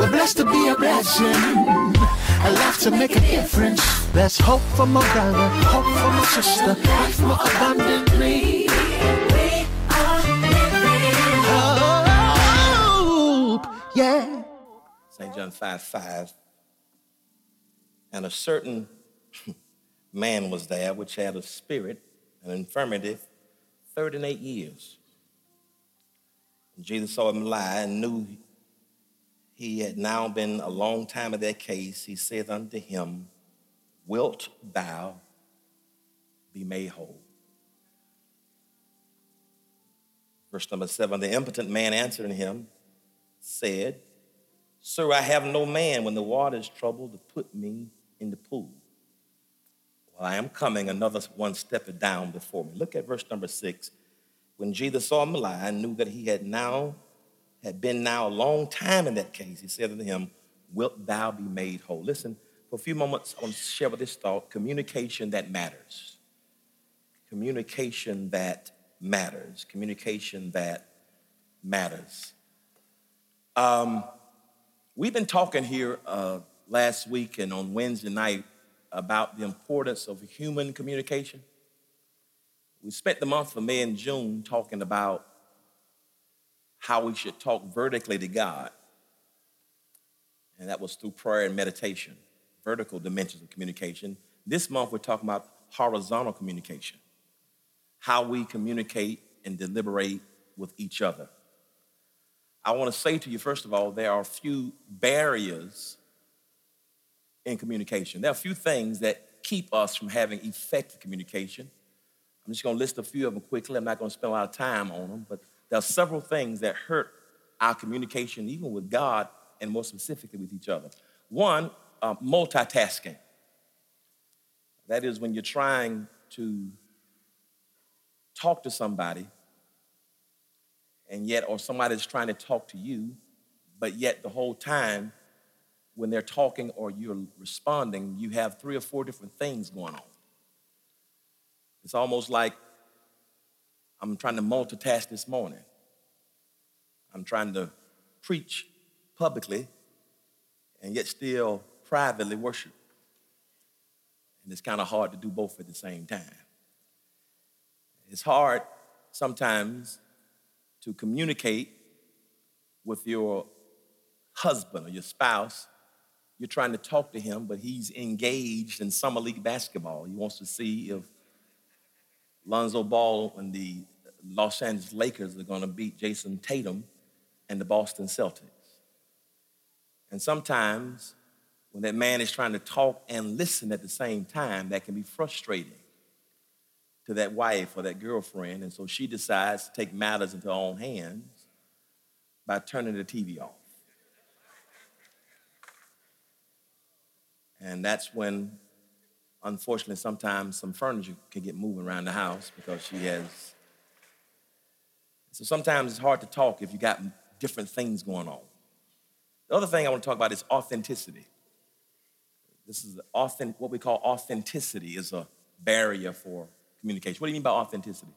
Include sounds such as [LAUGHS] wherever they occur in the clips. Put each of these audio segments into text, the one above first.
We're blessed to be a blessing. A life to make a difference. There's hope for my brother, hope for my sister, life more abundantly. We are living hope. Yeah. St. John 5 5. And a certain [LAUGHS] man was there which had a spirit, an infirmity, 38 years. Jesus saw him lie and knew he had now been a long time in that case. He said unto him, Wilt thou be made whole? Verse number seven The impotent man answering him said, Sir, I have no man when the water is troubled to put me in the pool. Well, I am coming another one step down before me. Look at verse number six. When Jesus saw him and knew that he had now had been now a long time in that case, he said to him, Wilt thou be made whole? Listen, for a few moments, I want to share with this thought communication that matters. Communication that matters. Communication that matters. Um, we've been talking here uh, last week and on Wednesday night about the importance of human communication. We spent the month of May and June talking about how we should talk vertically to God. And that was through prayer and meditation, vertical dimensions of communication. This month, we're talking about horizontal communication, how we communicate and deliberate with each other. I want to say to you, first of all, there are a few barriers in communication. There are a few things that keep us from having effective communication. I'm just going to list a few of them quickly. I'm not going to spend a lot of time on them, but there are several things that hurt our communication, even with God and more specifically with each other. One, uh, multitasking. That is when you're trying to talk to somebody and yet, or somebody's trying to talk to you, but yet the whole time when they're talking or you're responding, you have three or four different things going on. It's almost like I'm trying to multitask this morning. I'm trying to preach publicly and yet still privately worship. And it's kind of hard to do both at the same time. It's hard sometimes to communicate with your husband or your spouse. You're trying to talk to him, but he's engaged in summer league basketball. He wants to see if Lonzo Ball and the Los Angeles Lakers are going to beat Jayson Tatum and the Boston Celtics. And sometimes when that man is trying to talk and listen at the same time, that can be frustrating to that wife or that girlfriend. And so she decides to take matters into her own hands by turning the TV off. And that's when, unfortunately, sometimes some furniture can get moving around the house because she has. So sometimes it's hard to talk if you got different things going on. The other thing I want to talk about is authenticity. This is authentic, what we call authenticity is a barrier for communication. What do you mean by authenticity?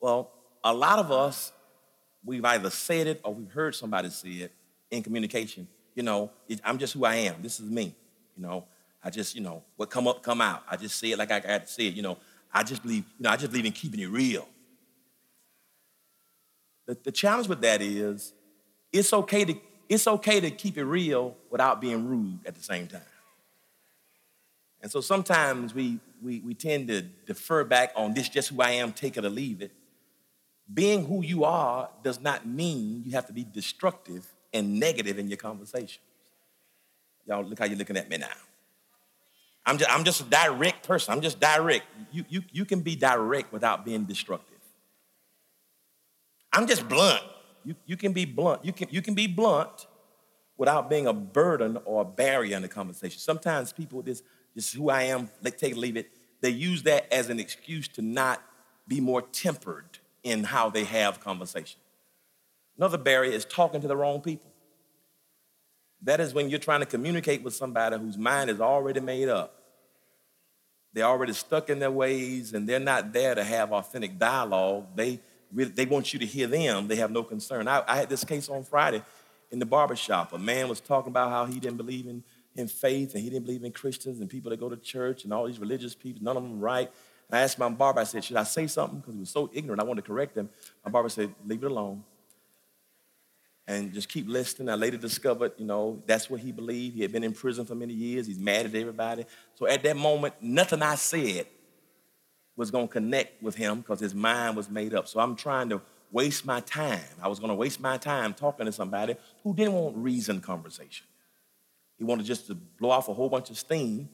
Well, a lot of us, we've either said it or we've heard somebody say it in communication. You know, I'm just who I am. This is me. You know, I just, you know, what come up, come out. I just say it like I got to say it. You know, I just believe, you know, I just believe in keeping it real. The, the challenge with that is it's okay to it's okay to keep it real without being rude at the same time. And so sometimes we, we, we tend to defer back on this just who I am, take it or leave it. Being who you are does not mean you have to be destructive and negative in your conversation. Y'all, look how you're looking at me now. I'm just, I'm just a direct person. I'm just direct. You, you, you can be direct without being destructive. I'm just blunt. You, you can be blunt. You can, you can be blunt without being a burden or a barrier in the conversation. Sometimes people, this, is who I am, let take leave it, they use that as an excuse to not be more tempered in how they have conversation. Another barrier is talking to the wrong people. That is when you're trying to communicate with somebody whose mind is already made up. They're already stuck in their ways and they're not there to have authentic dialogue. They, they want you to hear them. They have no concern. I, I had this case on Friday in the barber shop. A man was talking about how he didn't believe in, in faith and he didn't believe in Christians and people that go to church and all these religious people, none of them right. And I asked my barber, I said, should I say something? Because he was so ignorant, I wanted to correct him. My barber said, leave it alone. And just keep listening. I later discovered, you know, that's what he believed. He had been in prison for many years. He's mad at everybody. So at that moment, nothing I said was going to connect with him because his mind was made up. So I'm trying to waste my time. I was going to waste my time talking to somebody who didn't want reasoned conversation. He wanted just to blow off a whole bunch of steam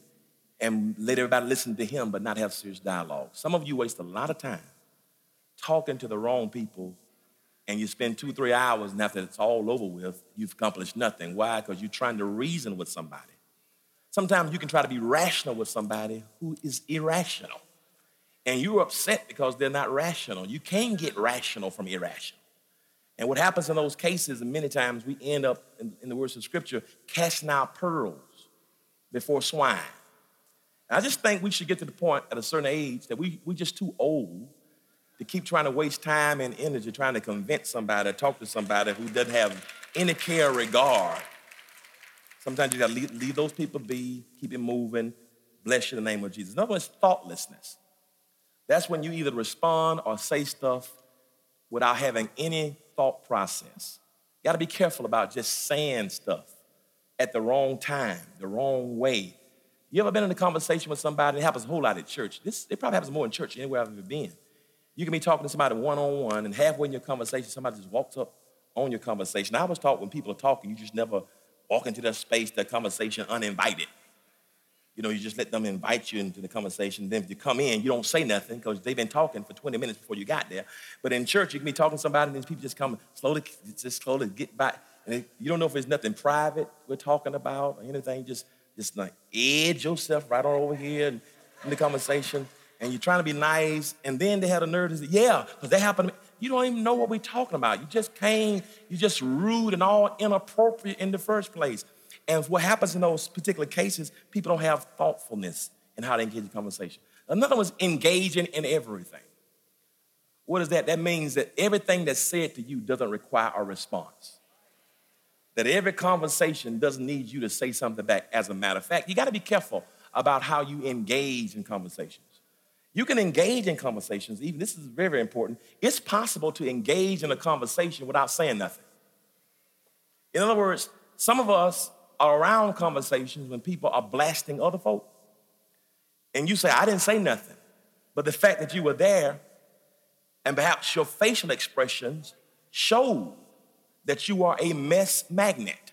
and let everybody listen to him, but not have serious dialogue. Some of you waste a lot of time talking to the wrong people, and you spend two, three hours, and after it's all over with, you've accomplished nothing. Why? Because you're trying to reason with somebody. Sometimes you can try to be rational with somebody who is irrational and you're upset because they're not rational. You can't get rational from irrational. And what happens in those cases, and many times we end up, in, in the words of scripture, casting our pearls before swine. And I just think we should get to the point at a certain age that we, we're just too old to keep trying to waste time and energy trying to convince somebody, talk to somebody who doesn't have any care or regard. Sometimes you gotta leave, leave those people be, keep it moving, bless you in the name of Jesus. Another one is thoughtlessness. That's when you either respond or say stuff without having any thought process. You gotta be careful about just saying stuff at the wrong time, the wrong way. You ever been in a conversation with somebody? It happens a whole lot at church. This it probably happens more in church than anywhere I've ever been. You can be talking to somebody one on one, and halfway in your conversation, somebody just walks up on your conversation. I was taught when people are talking, you just never walk into their space, their conversation uninvited you know, you just let them invite you into the conversation. Then if you come in, you don't say nothing because they've been talking for 20 minutes before you got there. But in church, you can be talking to somebody, and these people just come slowly, just slowly get back. And you don't know if there's nothing private we're talking about or anything. Just, just like edge yourself right on over here in the conversation. And you're trying to be nice. And then they had a nerve to say, yeah, because that happened to me. You don't even know what we're talking about. You just came, you're just rude and all inappropriate in the first place. And what happens in those particular cases, people don't have thoughtfulness in how they engage in conversation. Another one is engaging in everything. What is that? That means that everything that's said to you doesn't require a response. That every conversation doesn't need you to say something back. As a matter of fact, you got to be careful about how you engage in conversations. You can engage in conversations, even this is very, very important. It's possible to engage in a conversation without saying nothing. In other words, some of us are around conversations when people are blasting other folk. And you say, I didn't say nothing. But the fact that you were there and perhaps your facial expressions showed that you are a mess magnet.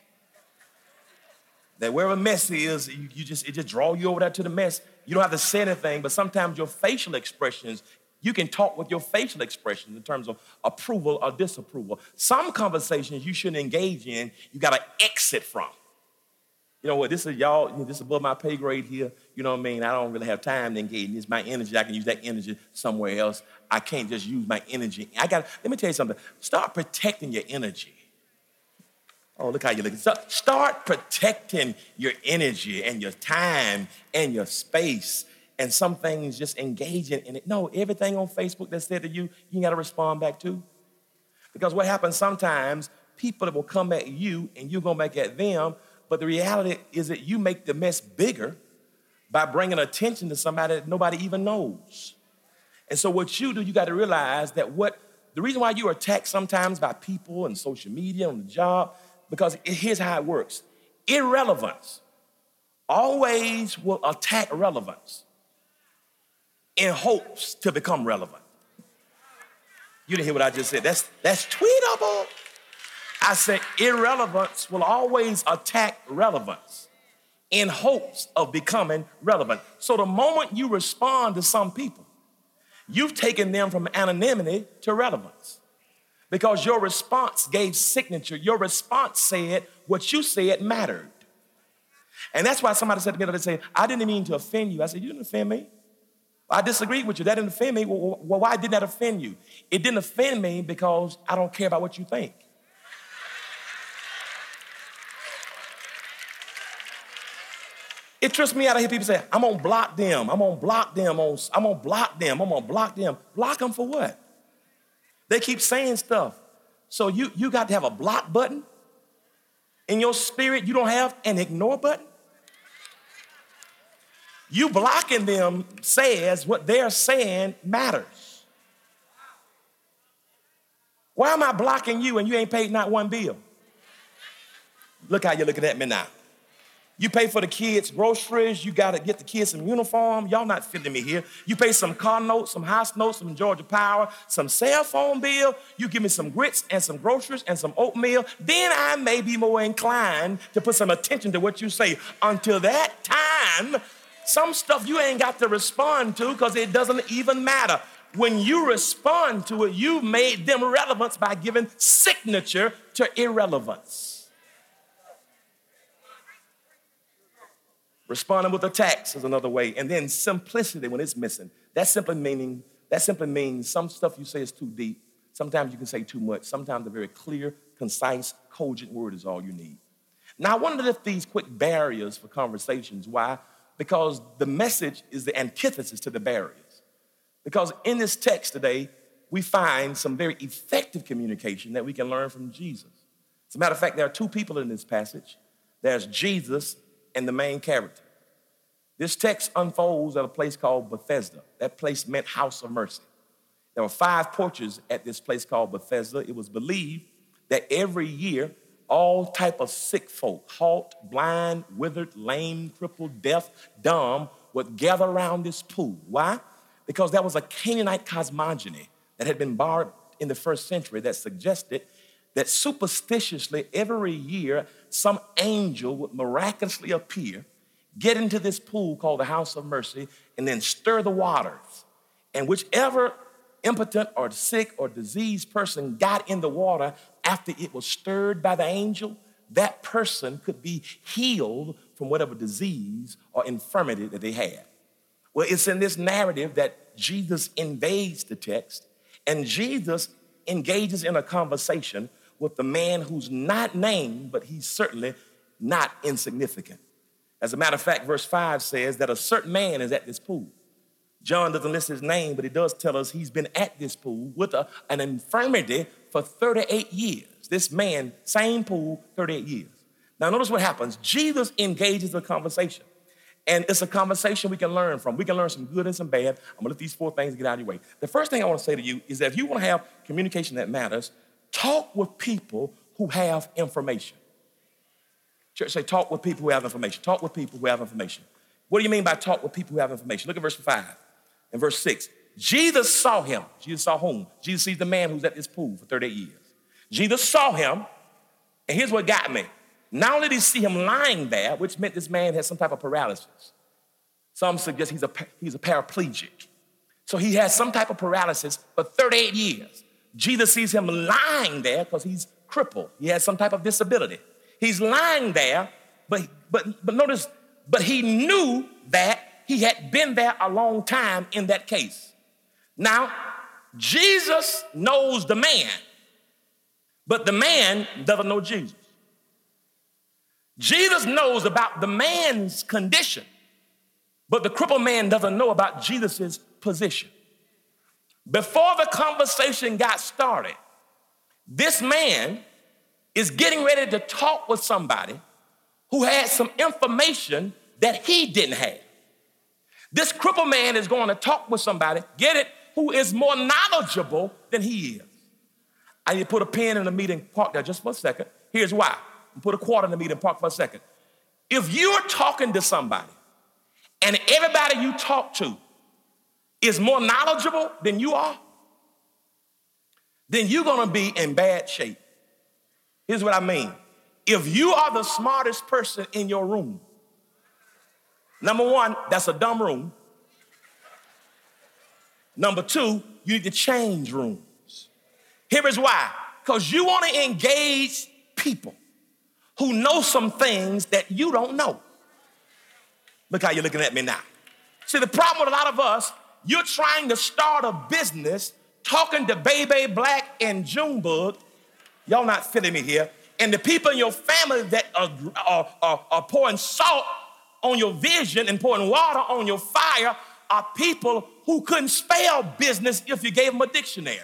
That wherever mess is, you, you just it just draw you over there to the mess. You don't have to say anything, but sometimes your facial expressions, you can talk with your facial expressions in terms of approval or disapproval. Some conversations you shouldn't engage in, you gotta exit from you know what, this is y'all, this is above my pay grade here. You know what I mean? I don't really have time to engage. in This my energy. I can use that energy somewhere else. I can't just use my energy. I got let me tell you something. Start protecting your energy. Oh, look how you're looking. Start, start protecting your energy and your time and your space. And some things just engaging in it. No, everything on Facebook that's said to you, you gotta respond back to. Because what happens sometimes, people will come at you and you go back at them but the reality is that you make the mess bigger by bringing attention to somebody that nobody even knows. And so what you do, you got to realize that what the reason why you are attacked sometimes by people and social media on the job, because here's how it works. Irrelevance always will attack relevance in hopes to become relevant. You didn't hear what I just said. That's that's tweetable. I said, irrelevance will always attack relevance in hopes of becoming relevant. So the moment you respond to some people, you've taken them from anonymity to relevance because your response gave signature. Your response said what you said mattered. And that's why somebody said to me, they say, I didn't mean to offend you. I said, You didn't offend me. I disagreed with you. That didn't offend me. Well, why didn't that offend you? It didn't offend me because I don't care about what you think. It trips me out to hear people say, I'm gonna block them, I'm gonna block them, I'm gonna block them, I'm gonna block them. Block them for what? They keep saying stuff. So you, you got to have a block button? In your spirit, you don't have an ignore button? You blocking them says what they're saying matters. Why am I blocking you and you ain't paid not one bill? Look how you're looking at me now. You pay for the kids' groceries. You got to get the kids some uniform. Y'all not fitting me here. You pay some car notes, some house notes, some Georgia Power, some cell phone bill. You give me some grits and some groceries and some oatmeal. Then I may be more inclined to put some attention to what you say. Until that time, some stuff you ain't got to respond to because it doesn't even matter. When you respond to it, you made them relevance by giving signature to irrelevance. Responding with a text is another way. And then simplicity when it's missing. That simply meaning, that simply means some stuff you say is too deep. Sometimes you can say too much. Sometimes a very clear, concise, cogent word is all you need. Now, I to lift these quick barriers for conversations. Why? Because the message is the antithesis to the barriers. Because in this text today, we find some very effective communication that we can learn from Jesus. As a matter of fact, there are two people in this passage there's Jesus and the main character. This text unfolds at a place called Bethesda. That place meant house of mercy. There were five porches at this place called Bethesda. It was believed that every year, all type of sick folk, halt, blind, withered, lame, crippled, deaf, dumb, would gather around this pool. Why? Because that was a Canaanite cosmogony that had been borrowed in the first century that suggested that superstitiously every year some angel would miraculously appear, get into this pool called the House of Mercy, and then stir the waters. And whichever impotent or sick or diseased person got in the water after it was stirred by the angel, that person could be healed from whatever disease or infirmity that they had. Well, it's in this narrative that Jesus invades the text, and Jesus engages in a conversation with the man who's not named, but he's certainly not insignificant. As a matter of fact, verse 5 says that a certain man is at this pool. John doesn't list his name, but he does tell us he's been at this pool with a, an infirmity for 38 years. This man, same pool, 38 years. Now, notice what happens. Jesus engages the conversation. And it's a conversation we can learn from. We can learn some good and some bad. I'm gonna let these four things get out of your way. The first thing I wanna say to you is that if you wanna have communication that matters, Talk with people who have information. Church, say, talk with people who have information. Talk with people who have information. What do you mean by talk with people who have information? Look at verse 5 and verse 6. Jesus saw him. Jesus saw whom? Jesus sees the man who's at this pool for 38 years. Jesus saw him, and here's what got me. Not only did he see him lying there, which meant this man had some type of paralysis. Some suggest he's a, he's a paraplegic. So he has some type of paralysis for 38 years. Jesus sees him lying there because he's crippled. He has some type of disability. He's lying there, but, but, but notice, but he knew that he had been there a long time in that case. Now, Jesus knows the man, but the man doesn't know Jesus. Jesus knows about the man's condition, but the crippled man doesn't know about Jesus' position. Before the conversation got started, this man is getting ready to talk with somebody who had some information that he didn't have. This crippled man is going to talk with somebody, get it, who is more knowledgeable than he is. I need to put a pin in the meeting, park there just for a second. Here's why. Put a quarter in the meeting, park for a second. If you're talking to somebody and everybody you talk to is more knowledgeable than you are, then you're gonna be in bad shape. Here's what I mean. If you are the smartest person in your room, number one, that's a dumb room. Number two, you need to change rooms. Here is why. Because you want to engage people who know some things that you don't know. Look how you're looking at me now. See, the problem with a lot of us you're trying to start a business talking to Baby Black and Junebug. Y'all not feeling me here. And the people in your family that are, are, are, are pouring salt on your vision and pouring water on your fire are people who couldn't spell business if you gave them a dictionary.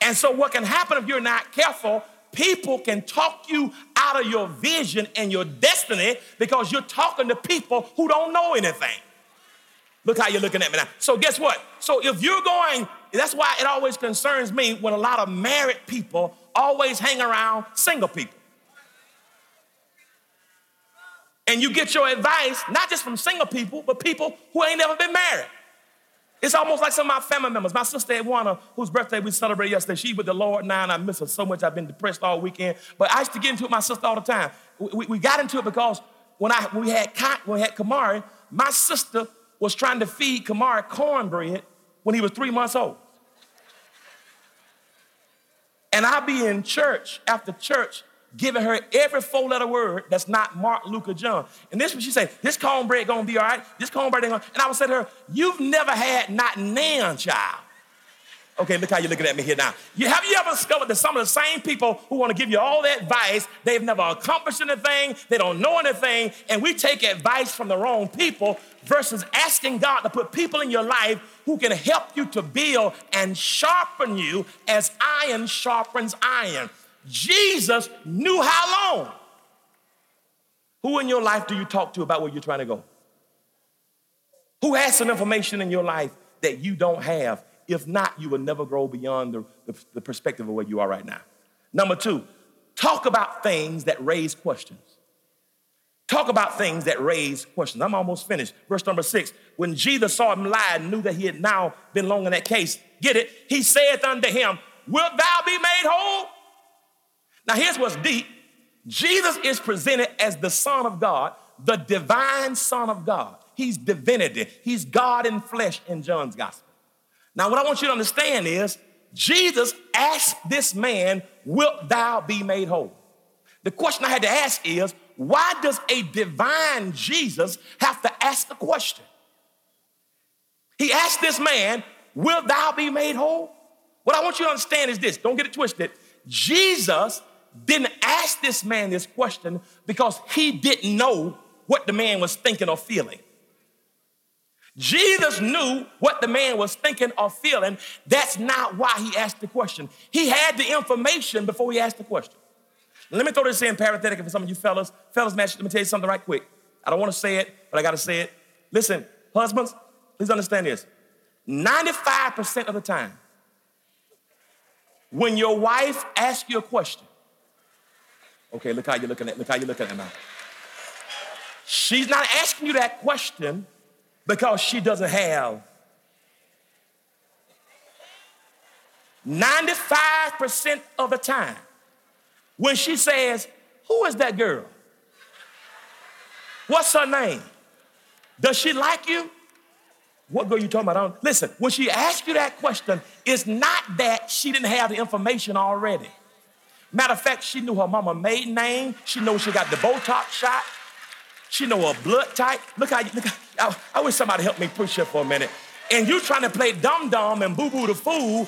And so, what can happen if you're not careful, people can talk you out of your vision and your destiny because you're talking to people who don't know anything. Look how you're looking at me now. So, guess what? So, if you're going, that's why it always concerns me when a lot of married people always hang around single people. And you get your advice not just from single people, but people who ain't never been married. It's almost like some of my family members. My sister Edwana, whose birthday we celebrated yesterday, she with the Lord now, and I miss her so much. I've been depressed all weekend. But I used to get into it with my sister all the time. We, we got into it because when I when we had when we had Kamari, my sister was trying to feed Kamari cornbread when he was three months old. And I'd be in church after church giving her every four letter word that's not Mark, Luke, or John. And this what she said, this cornbread gonna be all right, this cornbread ain't gonna, and I would say to her, you've never had not nan child. Okay, look how you're looking at me here now. You, have you ever discovered that some of the same people who want to give you all that advice, they've never accomplished anything, they don't know anything, and we take advice from the wrong people versus asking God to put people in your life who can help you to build and sharpen you as iron sharpens iron. Jesus knew how long. Who in your life do you talk to about where you're trying to go? Who has some information in your life that you don't have? If not, you will never grow beyond the, the, the perspective of where you are right now. Number two, talk about things that raise questions. Talk about things that raise questions. I'm almost finished. Verse number six. When Jesus saw him lie and knew that he had now been long in that case, get it? He saith unto him, Wilt thou be made whole? Now, here's what's deep Jesus is presented as the Son of God, the divine Son of God. He's divinity, He's God in flesh in John's gospel. Now, what I want you to understand is Jesus asked this man, Wilt thou be made whole? The question I had to ask is, why does a divine Jesus have to ask the question? He asked this man, Will thou be made whole? What I want you to understand is this don't get it twisted. Jesus didn't ask this man this question because he didn't know what the man was thinking or feeling. Jesus knew what the man was thinking or feeling. That's not why he asked the question. He had the information before he asked the question. Let me throw this in parenthetically for some of you fellas. Fellas, let me tell you something right quick. I don't want to say it, but I got to say it. Listen, husbands, please understand this. 95% of the time, when your wife asks you a question, Okay, look how you're looking at look how you're looking at now. She's not asking you that question because she doesn't have 95% of the time when she says, Who is that girl? What's her name? Does she like you? What girl you talking about? Listen, when she asks you that question, it's not that she didn't have the information already. Matter of fact, she knew her mama maiden name. She knew she got the Botox shot. She know her blood type. Look how you, look how, I, I wish somebody help me push her for a minute. And you trying to play dumb dumb and boo boo the fool,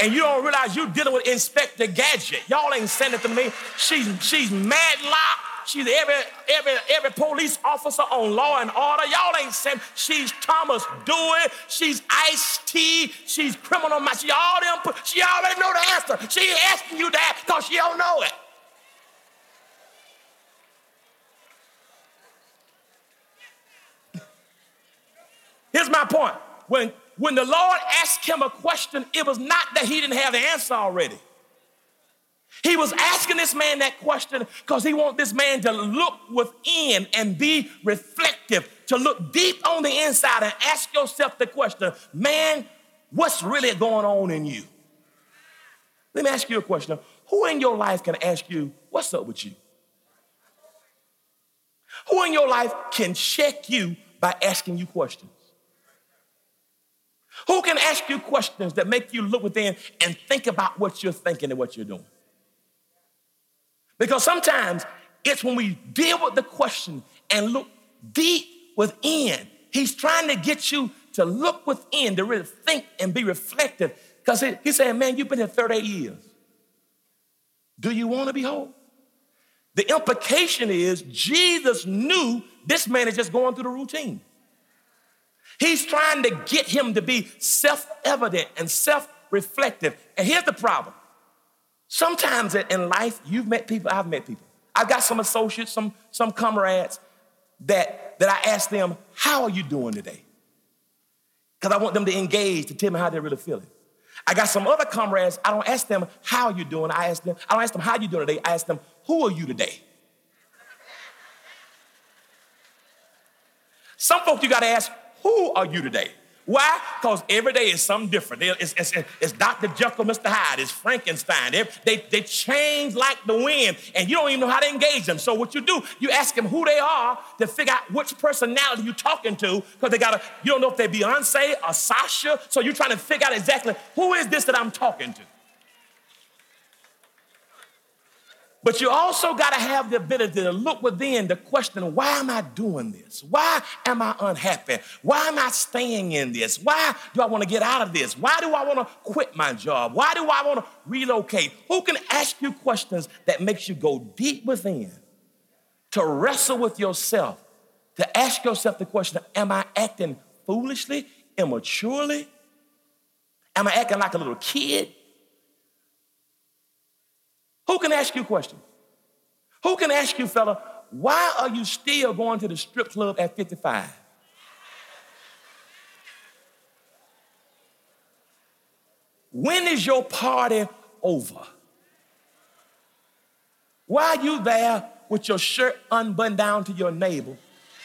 and you don't realize you're dealing with Inspector Gadget. Y'all ain't sending to me. She's she's Matlock. She's every every every police officer on law and order. Y'all ain't saying she's Thomas Dewey. She's Ice T. She's criminal. She all them. She already know the answer. She asking you that because she don't know it. Here's my point. When when the Lord asked him a question, it was not that he didn't have the answer already. He was asking this man that question because he wants this man to look within and be reflective, to look deep on the inside and ask yourself the question, man, what's really going on in you? Let me ask you a question. Who in your life can ask you, what's up with you? Who in your life can check you by asking you questions? Who can ask you questions that make you look within and think about what you're thinking and what you're doing? Because sometimes it's when we deal with the question and look deep within. He's trying to get you to look within, to really think and be reflective. Because he, he's saying, man, you've been here 38 years. Do you want to be whole? The implication is Jesus knew this man is just going through the routine. He's trying to get him to be self evident and self reflective. And here's the problem Sometimes in life, you've met people, I've met people. I've got some associates, some, some comrades that, that I ask them, How are you doing today? Because I want them to engage to tell me how they're really feeling. I got some other comrades, I don't ask them, How are you doing? I ask them, I don't ask them, How you doing today? I ask them, Who are you today? Some folks you gotta ask, Who are you today? Why? Because every day is something different. It's, it's, it's, Dr. Jekyll, Mr. Hyde, it's Frankenstein. They, they, they change like the wind, and you don't even know how to engage them. So what you do, you ask them who they are to figure out which personality you're talking to, because they gotta, you don't know if they're Beyonce or Sasha. So you're trying to figure out exactly who is this that I'm talking to. But you also got to have the ability to look within to question why am I doing this? Why am I unhappy? Why am I staying in this? Why do I want to get out of this? Why do I want to quit my job? Why do I want to relocate? Who can ask you questions that makes you go deep within to wrestle with yourself, to ask yourself the question, am I acting foolishly, immaturely? Am I acting like a little kid? Who can ask you a question? Who can ask you, fella, why are you still going to the strip club at 55? When is your party over? Why are you there with your shirt unbuttoned down to your navel,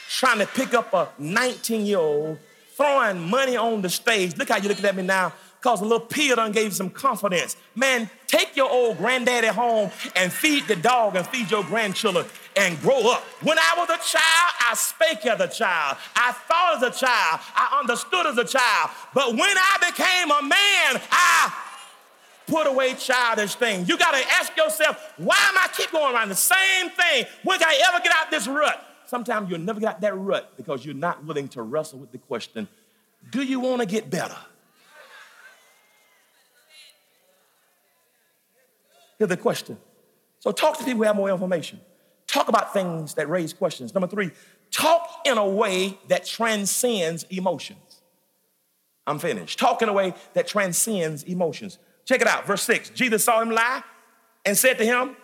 trying to pick up a 19 year old, throwing money on the stage? Look how you looking at me now because a little pill done gave some confidence. Man, take your old granddaddy home and feed the dog and feed your grandchildren and grow up. When I was a child, I spake as a child. I thought as a child. I understood as a child. But when I became a man, I put away childish things. You got to ask yourself, why am I keep going around the same thing? When can I ever get out this rut? Sometimes you'll never get out that rut because you're not willing to wrestle with the question, do you want to get better? Here's the question. So talk to people who have more information. Talk about things that raise questions. Number three, talk in a way that transcends emotions. I'm finished. Talk in a way that transcends emotions. Check it out, verse six. Jesus saw him lie and said to him,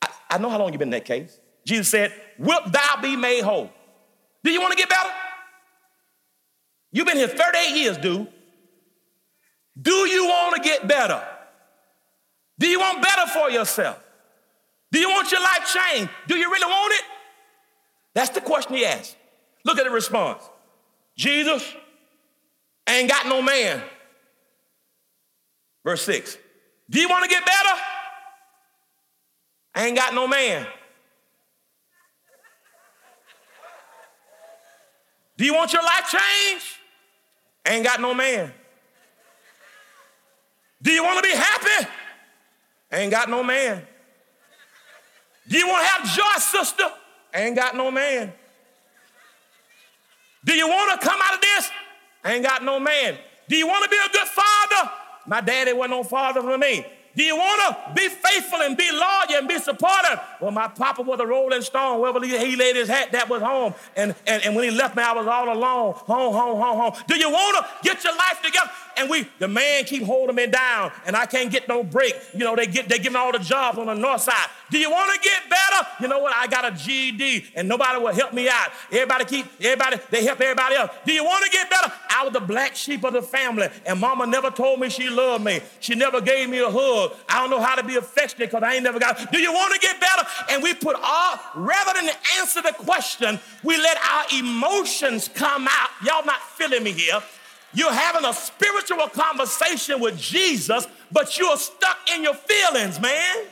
I, I know how long you've been in that case. Jesus said, Wilt thou be made whole? Do you want to get better? You've been here 38 years, dude. Do you want to get better? Do you want better for yourself? Do you want your life changed? Do you really want it? That's the question he asked. Look at the response. Jesus ain't got no man. Verse 6. Do you want to get better? Ain't got no man. Do you want your life changed? ain't got no man. Do you want to be happy? Ain't got no man. Do you want to have joy, sister? Ain't got no man. Do you want to come out of this? Ain't got no man. Do you want to be a good father? My daddy wasn't no father for me. Do you want to be faithful and be loyal and be supportive? Well, my papa was a rolling stone. Wherever he laid his hat, that was home. And, and, and when he left me, I was all alone. Home, home, home, home. Do you want to get your life together? And we, the man keep holding me down, and I can't get no break. You know, they get they give me all the jobs on the north side. Do you want to get better? You know what? I got a GED, and nobody will help me out. Everybody keep everybody they help everybody else. Do you want to get better? I was the black sheep of the family, and Mama never told me she loved me. She never gave me a hug. I don't know how to be affectionate because I ain't never got. Do you want to get better? And we put all, rather than answer the question, we let our emotions come out. Y'all not feeling me here. You're having a spiritual conversation with Jesus, but you're stuck in your feelings, man.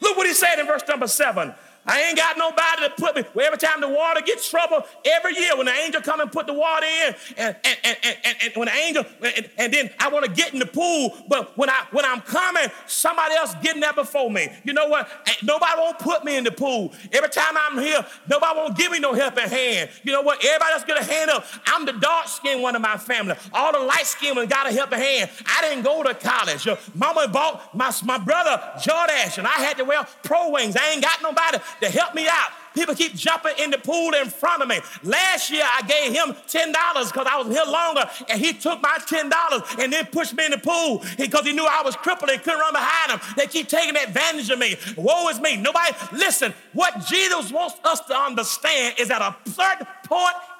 Look what he said in verse number seven. I ain't got nobody to put me. Well, every time the water gets trouble, every year when the angel come and put the water in, and, and, and, and, and when the angel, and, and then I want to get in the pool, but when, I, when I'm coming, somebody else getting there before me. You know what? Eh, nobody won't put me in the pool. Every time I'm here, nobody won't give me no helping hand. You know what? Everybody else get a hand up. I'm the dark skinned one of my family. All the light skinned ones got a helping hand. I didn't go to college. Mama bought my, my brother Jordache, and I had to wear pro wings. I ain't got nobody to help me out. People keep jumping in the pool in front of me. Last year, I gave him $10 because I was here longer, and he took my $10 and then pushed me in the pool because he knew I was crippled and couldn't run behind him. They keep taking advantage of me. Woe is me. Nobody, listen, what Jesus wants us to understand is that a certain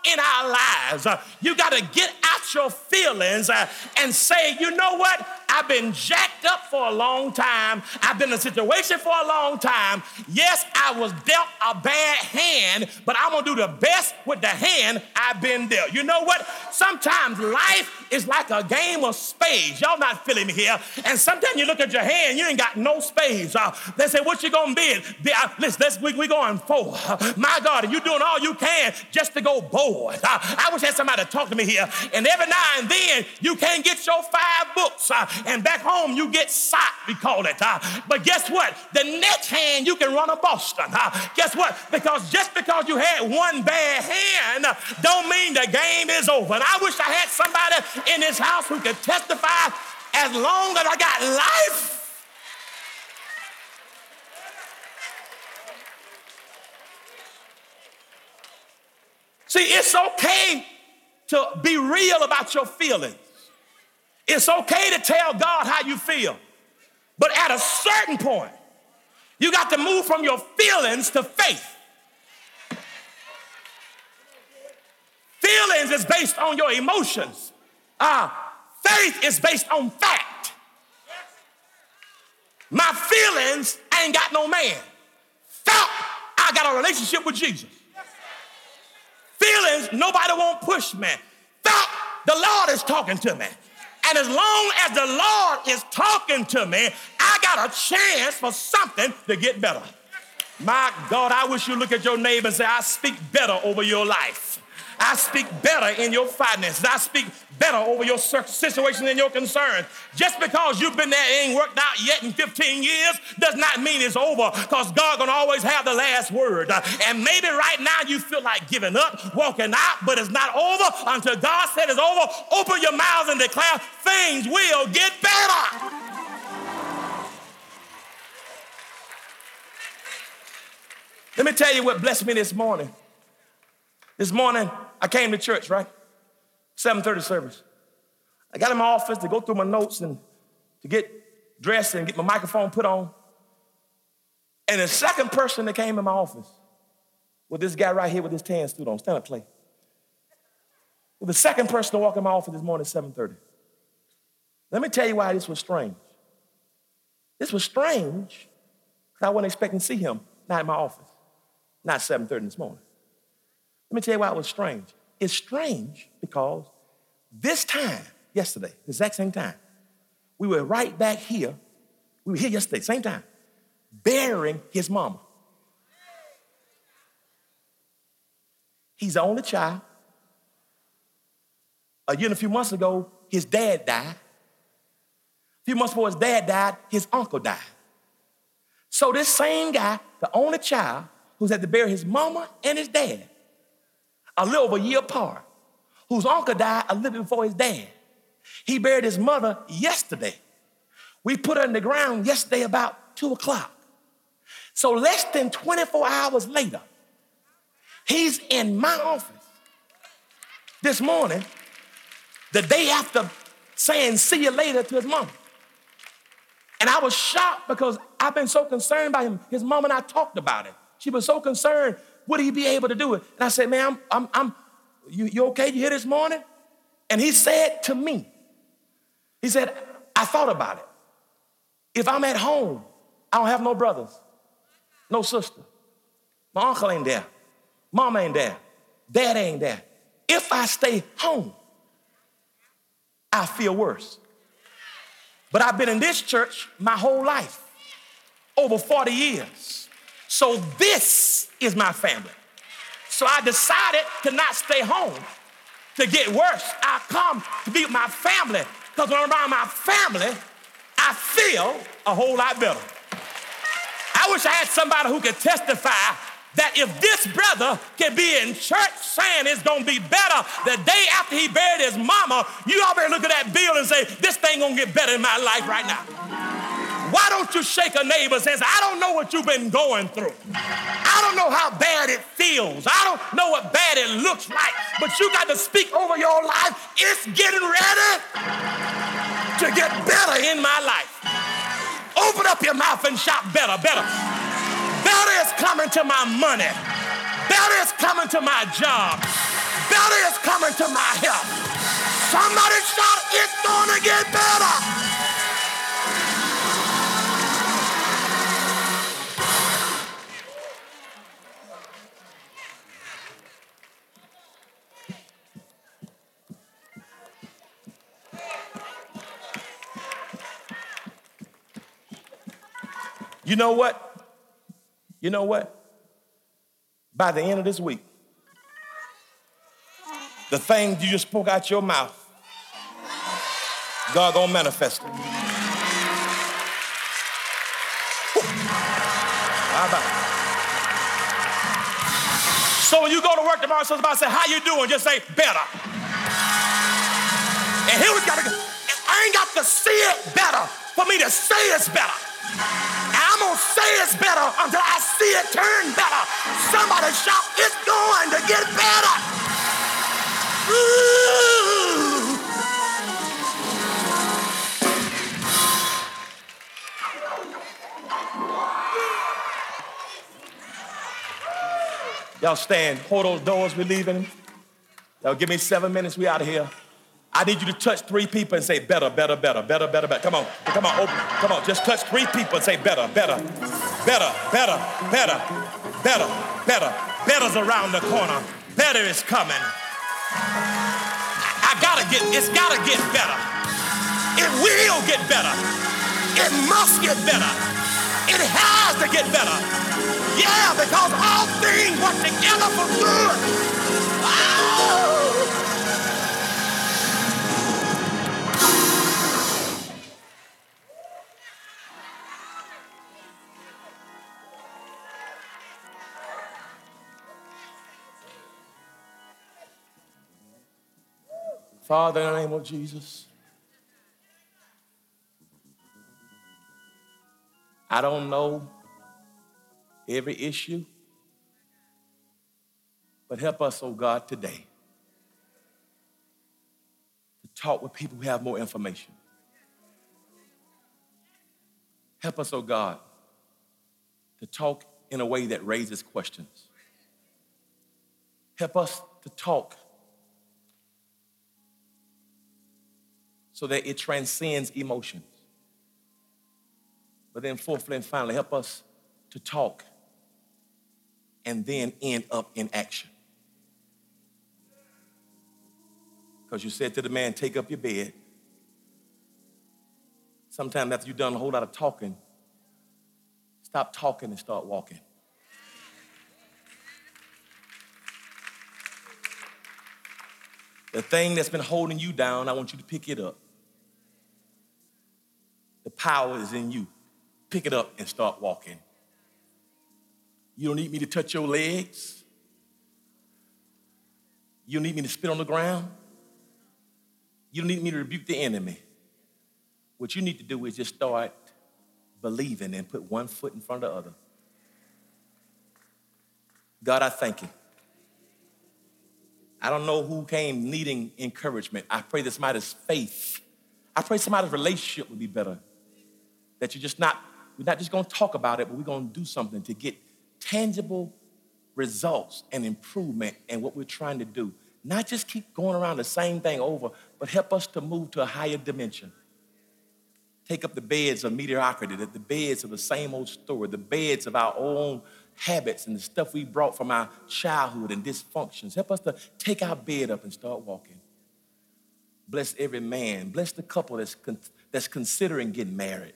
in our lives, uh, you got to get out your feelings uh, and say, you know what? I've been jacked up for a long time. I've been in a situation for a long time. Yes, I was dealt a bad hand, but I'm gonna do the best with the hand I've been dealt. You know what? Sometimes life is like a game of spades. Y'all not feeling me here. And sometimes you look at your hand, you ain't got no spades. Uh, they say, what you gonna be? be uh, listen, let's, we, we going forward. Uh, my God, you doing all you can just to go board. Uh, I wish I had somebody to talk to me here. And every now and then, you can't get your five books. Uh, and back home you get sight, we call it. Uh, but guess what? The next hand you can run a Boston. Uh, guess what? Because just because you had one bad hand don't mean the game is over. And I wish I had somebody in this house who can testify as long as I got life. See, it's okay to be real about your feelings. It's okay to tell God how you feel. But at a certain point, you got to move from your feelings to faith. Feelings is based on your emotions. Uh, faith is based on fact. My feelings ain't got no man. Felt I got a relationship with Jesus. Feelings, nobody won't push me. Felt the Lord is talking to me. And as long as the Lord is talking to me, I got a chance for something to get better. My God, I wish you look at your neighbor and say, I speak better over your life. I speak better in your finances. I speak better over your situation and your concerns. Just because you've been there ain't worked out yet in 15 years does not mean it's over because God gonna always have the last word. And maybe right now you feel like giving up, walking out, but it's not over until God said it's over. Open your mouths and declare things will get better. Let me tell you what blessed me this morning. This morning, I came to church, right? 7:30 service. I got in my office to go through my notes and to get dressed and get my microphone put on. And the second person that came in my office was this guy right here with his tan suit on. Stand up, Clay. Well, the second person to walk in my office this morning at 7:30. Let me tell you why this was strange. This was strange because I wasn't expecting to see him not in my office, not 7:30 this morning. Let me tell you why it was strange. It's strange because this time, yesterday, the exact same time, we were right back here. We were here yesterday, same time, burying his mama. He's the only child. A year and a few months ago, his dad died. A few months before his dad died, his uncle died. So this same guy, the only child, who's had to bury his mama and his dad, a little over a year apart, whose uncle died a little before his dad. He buried his mother yesterday. We put her in the ground yesterday about two o'clock. So less than 24 hours later, he's in my office this morning, the day after saying see you later to his mom. And I was shocked because I've been so concerned by him. His mom and I talked about it. She was so concerned would he be able to do it? And I said, man, I'm, I'm, I'm you, you okay? You here this morning? And he said to me, he said, I thought about it. If I'm at home, I don't have no brothers, no sister. My uncle ain't there. Mom ain't there. Dad ain't there. If I stay home, I feel worse. But I've been in this church my whole life, over 40 years. So this is my family. So I decided to not stay home to get worse. I come to be with my family because when I'm around my family, I feel a whole lot better. I wish I had somebody who could testify that if this brother can be in church saying it's gonna be better the day after he buried his mama, you all better look at that bill and say, this thing gonna get better in my life right now. Why don't you shake a neighbor's hand? I don't know what you've been going through. I don't know how bad it feels. I don't know what bad it looks like. But you got to speak over your life. It's getting ready to get better in my life. Open up your mouth and shout better, better. Better is coming to my money. Better is coming to my job. Better is coming to my health. Somebody shout, it's gonna get better. You know what? You know what? By the end of this week, the thing you just spoke out your mouth, God gonna manifest it. So when you go to work tomorrow, somebody say, "How you doing?" Just say, "Better." And here we gotta go. I ain't got to see it better for me to say it's better. Say it's better until I see it turn better. Somebody shout, it's going to get better. Ooh. Y'all stand, hold those doors, we're leaving. Y'all give me seven minutes, we out of here. I need you to touch three people and say better, better, better, better, better, better. Come on, come on, open, come on. Just touch three people and say better, better, better, better, better, better, better. Better's around the corner. Better is coming. I gotta get, it's gotta get better. It will get better. It must get better. It has to get better. Yeah, because all things work together for good. Oh. Father, in the name of Jesus, I don't know every issue, but help us, oh God, today to talk with people who have more information. Help us, oh God, to talk in a way that raises questions. Help us to talk so that it transcends emotions. But then, fourthly and finally, help us to talk and then end up in action. Because you said to the man, Take up your bed. Sometimes after you've done a whole lot of talking, stop talking and start walking. The thing that's been holding you down, I want you to pick it up. The power is in you. Pick it up and start walking. You don't need me to touch your legs. You don't need me to spit on the ground. You don't need me to rebuke the enemy. What you need to do is just start believing and put one foot in front of the other. God, I thank you. I don't know who came needing encouragement. I pray that somebody's faith, I pray somebody's relationship would be better. That you're just not, we're not just gonna talk about it, but we're gonna do something to get tangible results and improvement in what we're trying to do. Not just keep going around the same thing over, but help us to move to a higher dimension. Take up the beds of mediocrity, the, the beds of the same old story, the beds of our own habits and the stuff we brought from our childhood and dysfunctions. Help us to take our bed up and start walking. Bless every man. Bless the couple that's, con- that's considering getting married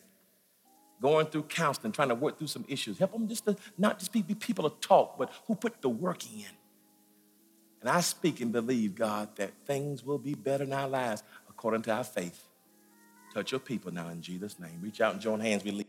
going through counseling, trying to work through some issues. Help them just to not just be, be people to talk, but who put the work in. And I speak and believe, God, that things will be better in our lives according to our faith. Touch your people now in Jesus' name. Reach out and join hands. We leave.